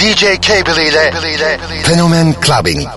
DJ Cable ile Fenomen Clubbing.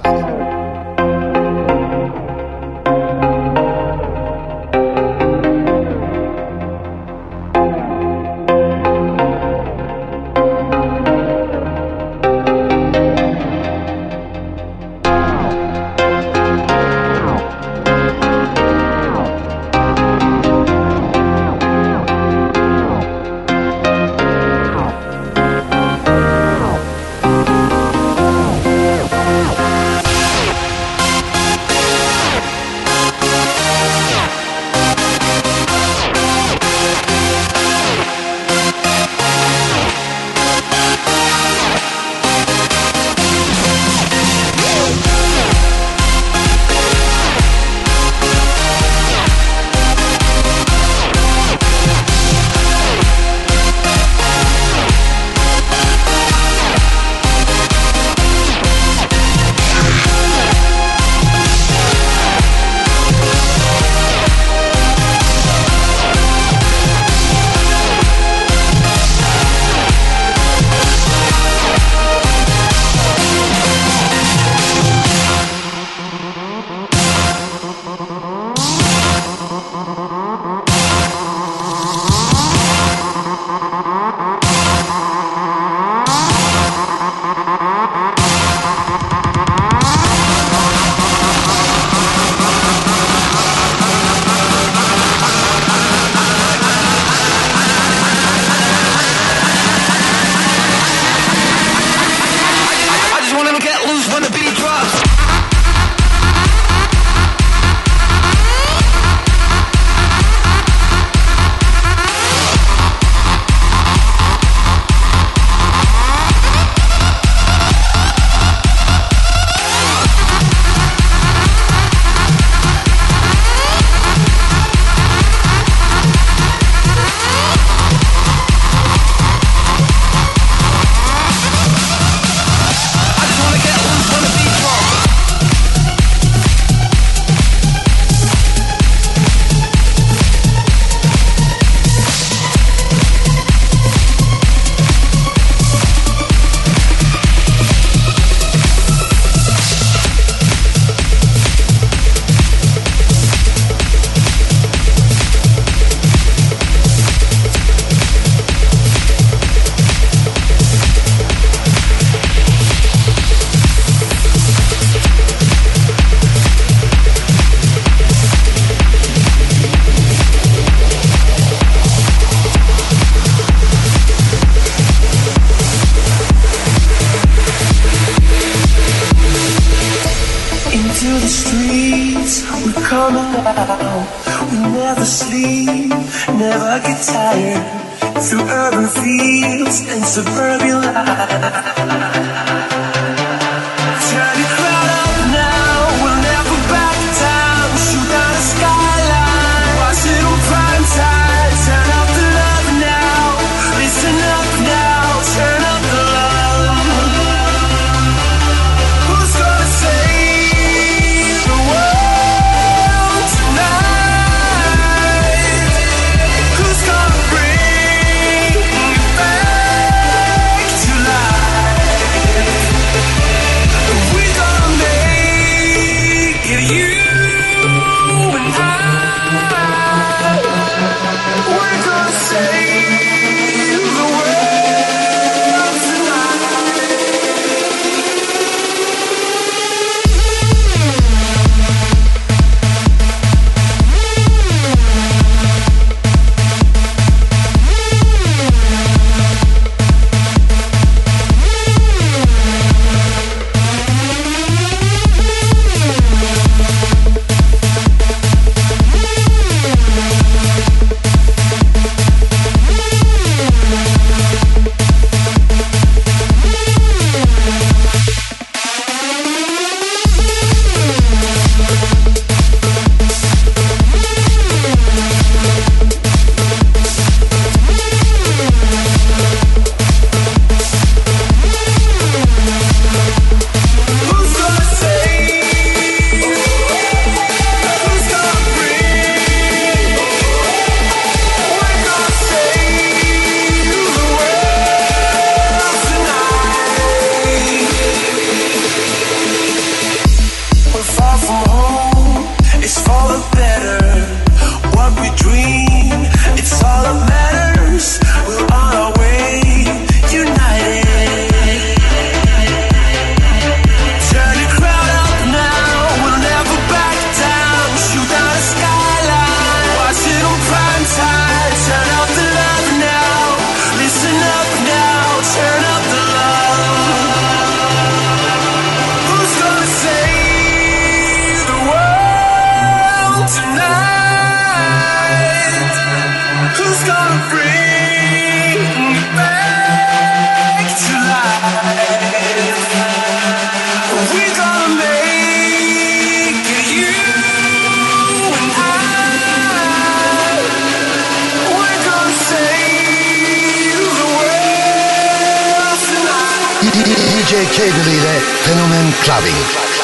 Phänomen Clubbing.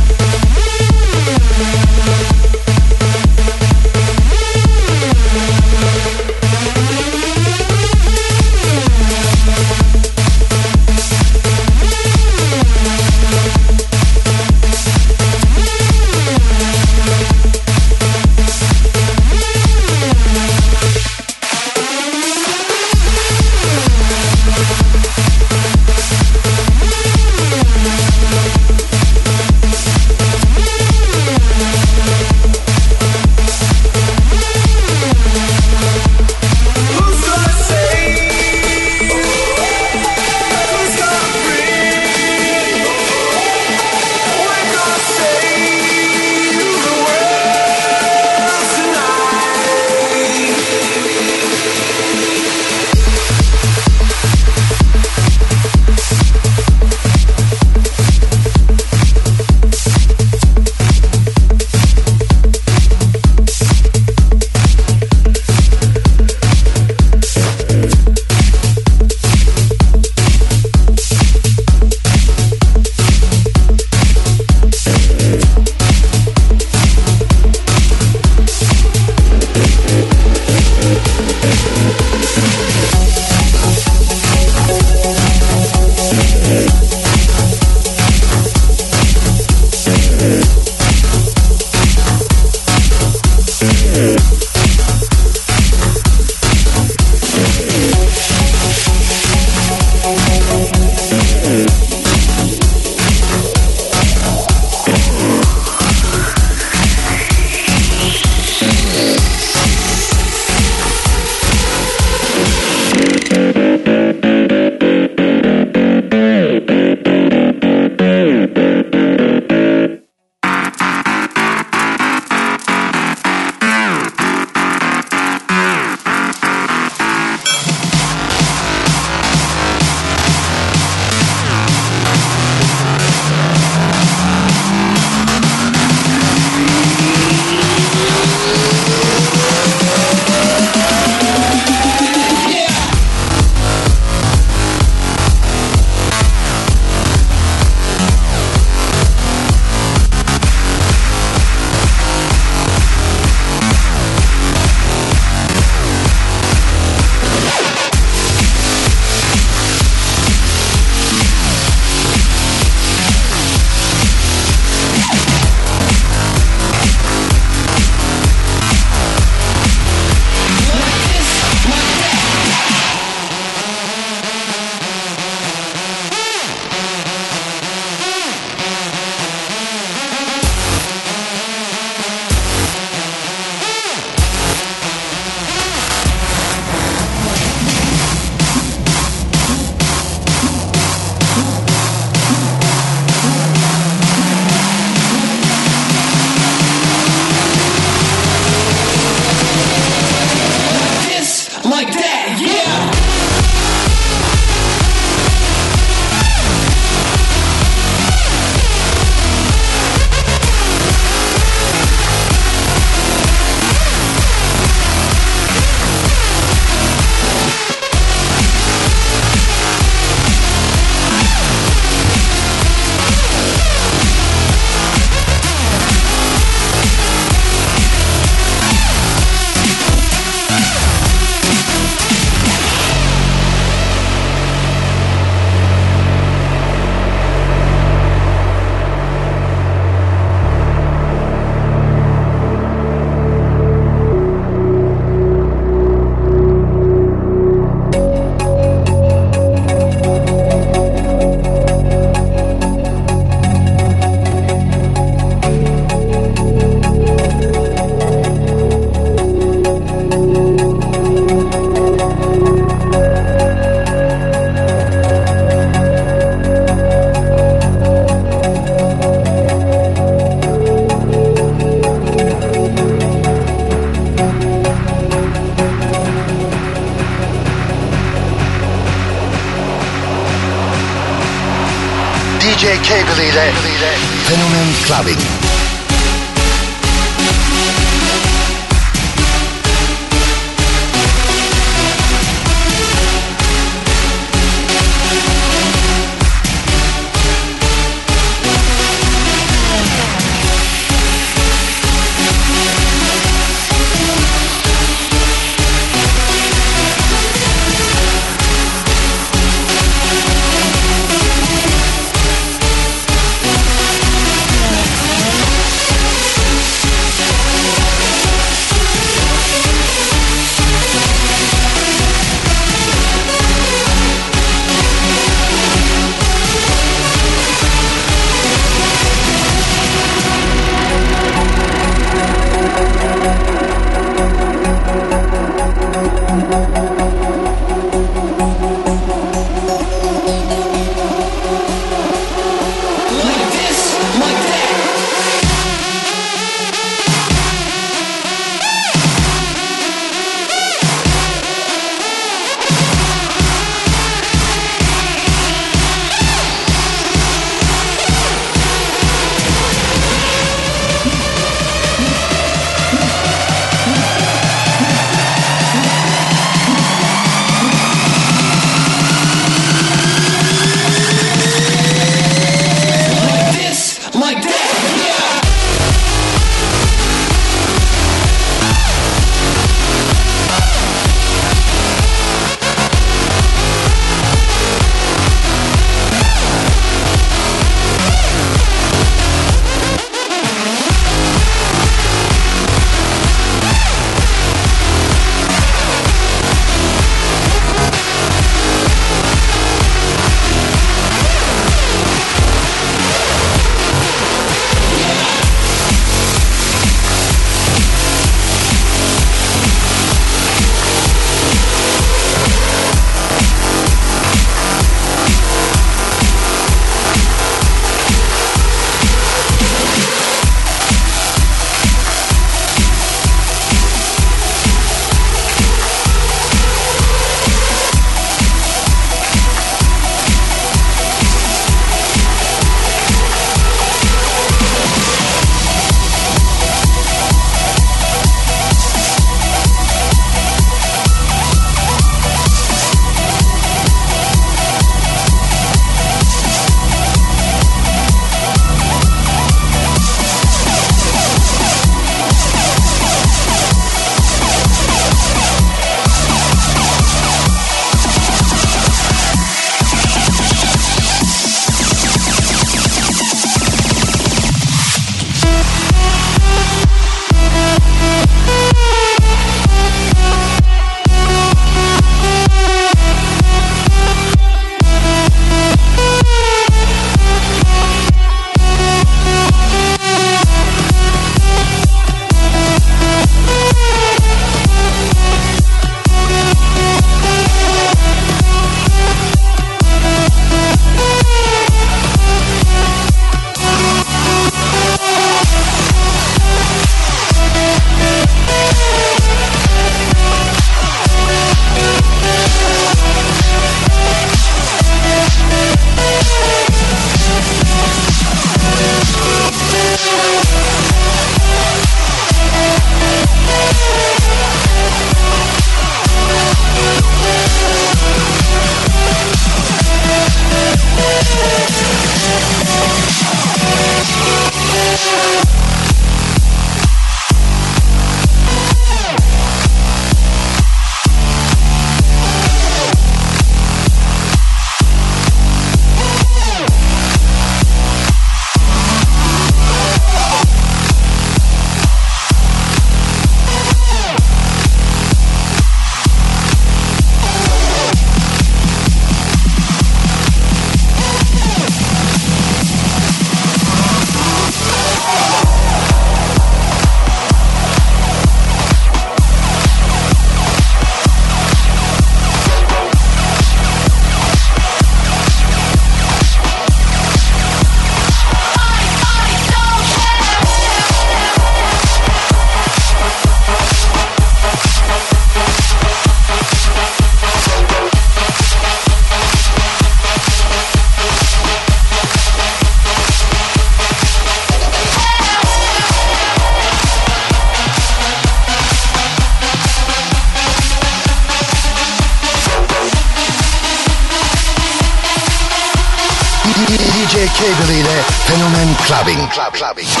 Clubbing.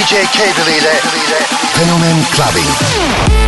DJ Cable ile Fenomen Clubbing.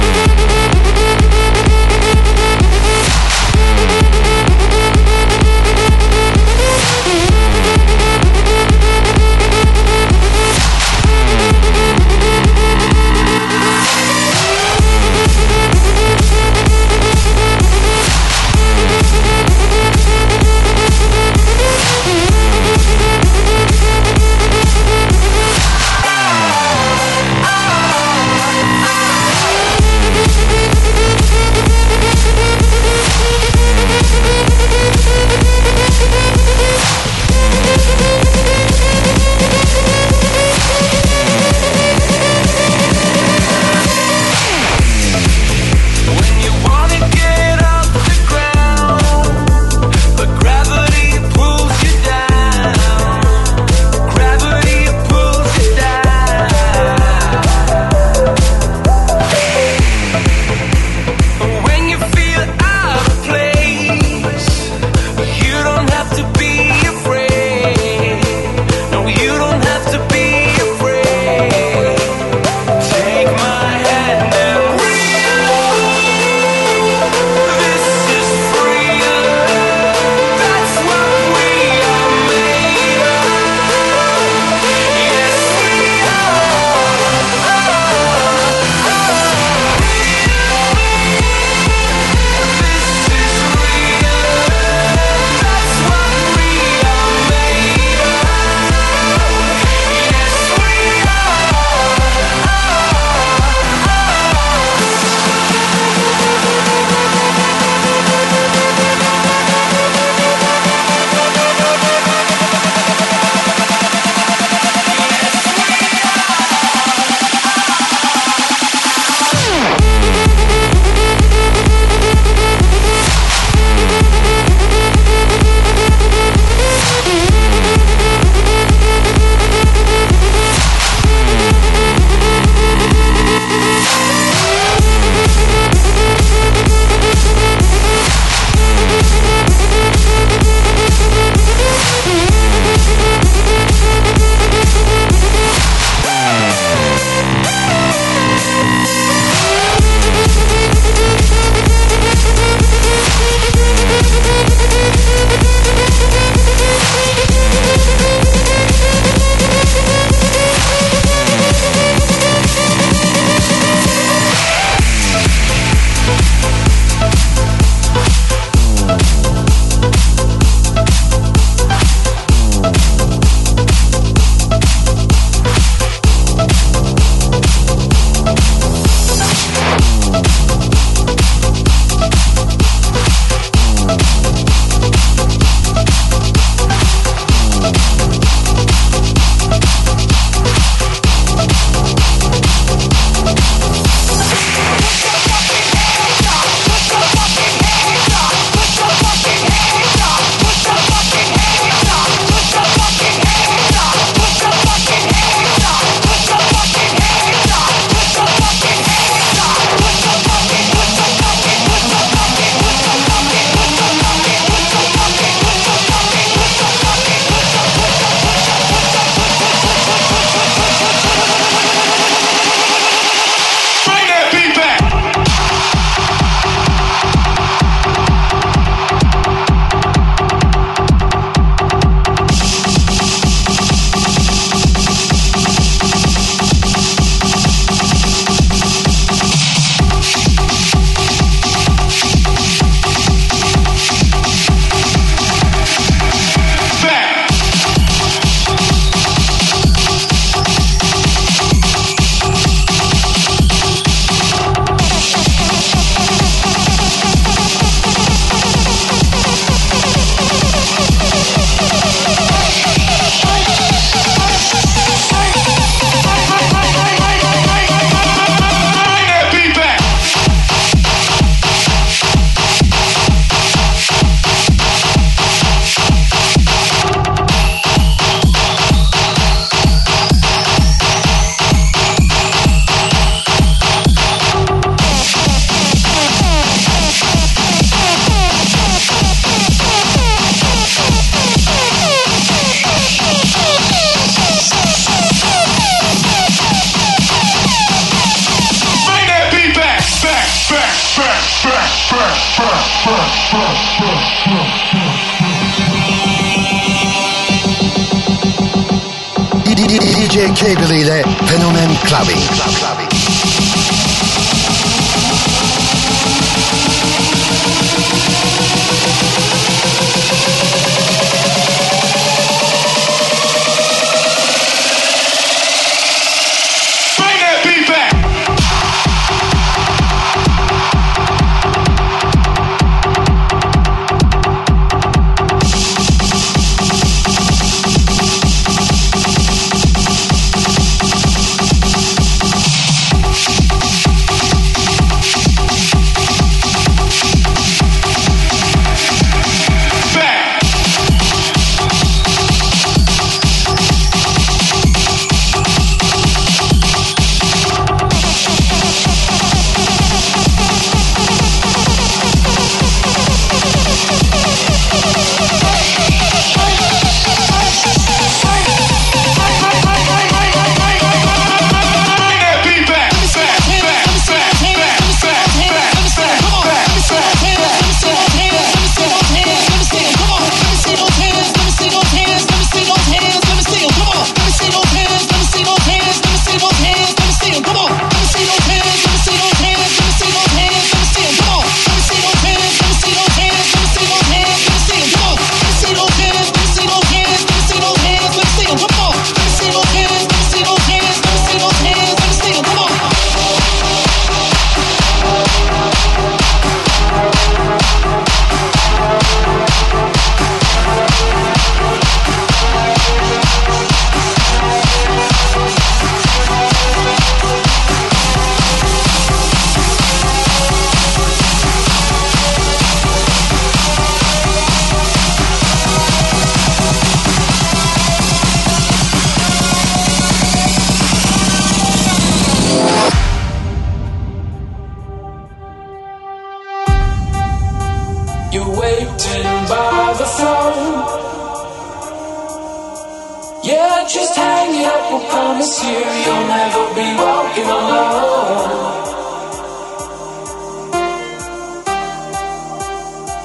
Just hang it up. We'll promise you you'll never be walking alone.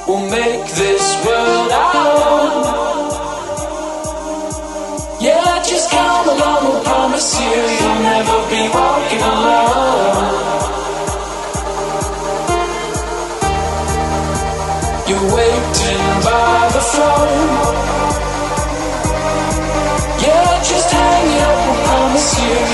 We'll make this world our own. Yeah, just come along. We'll promise you you'll never be walking alone. You're waiting by the phone. You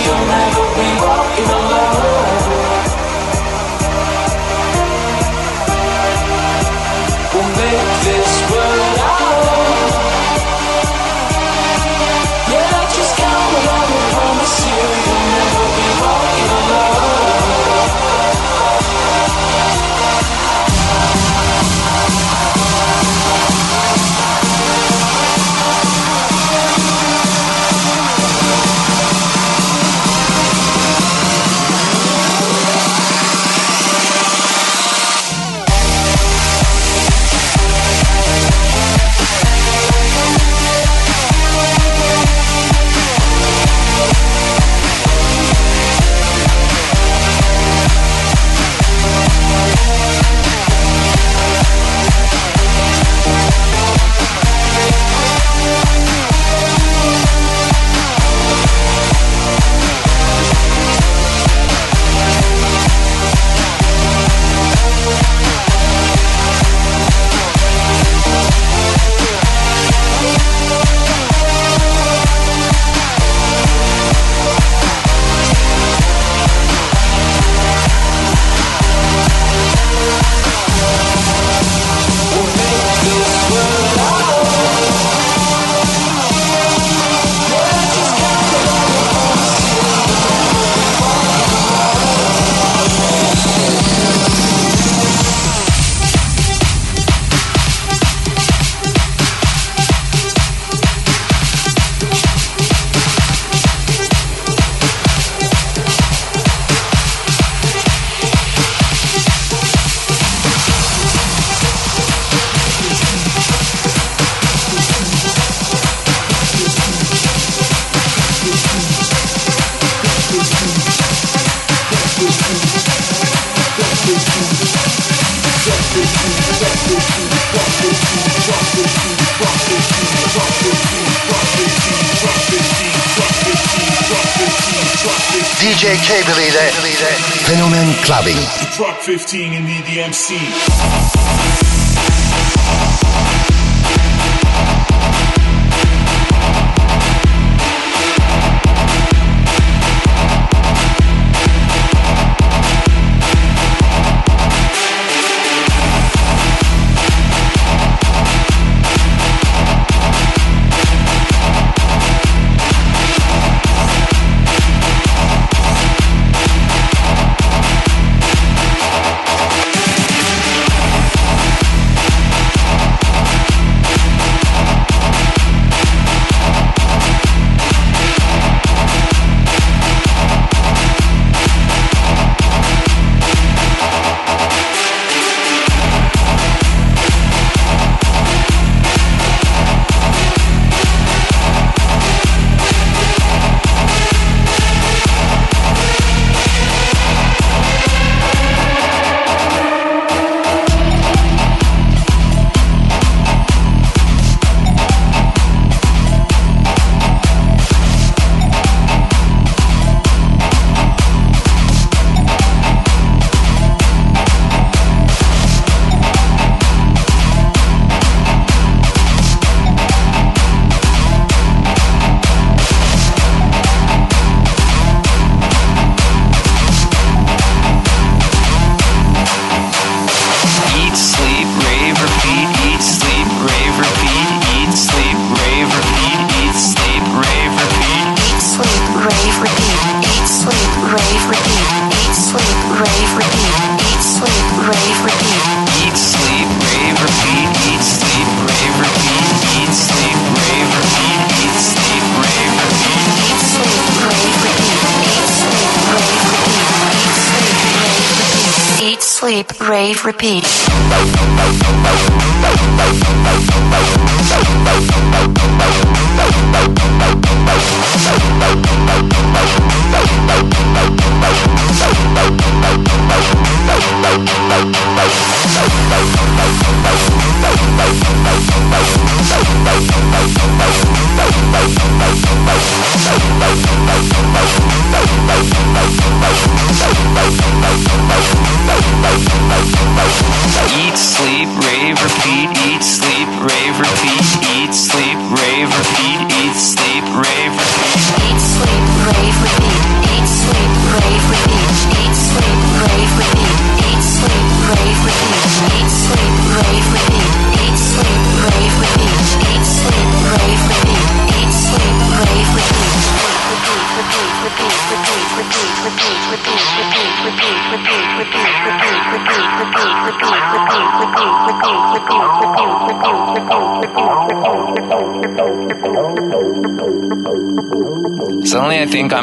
15 in the DMC.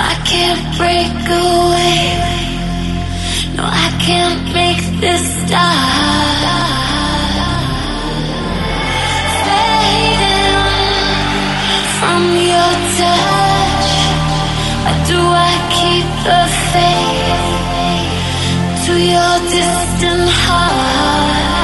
I can't break away. No, I can't make this stop. Fading from your touch, why do I keep the faith to your distant heart?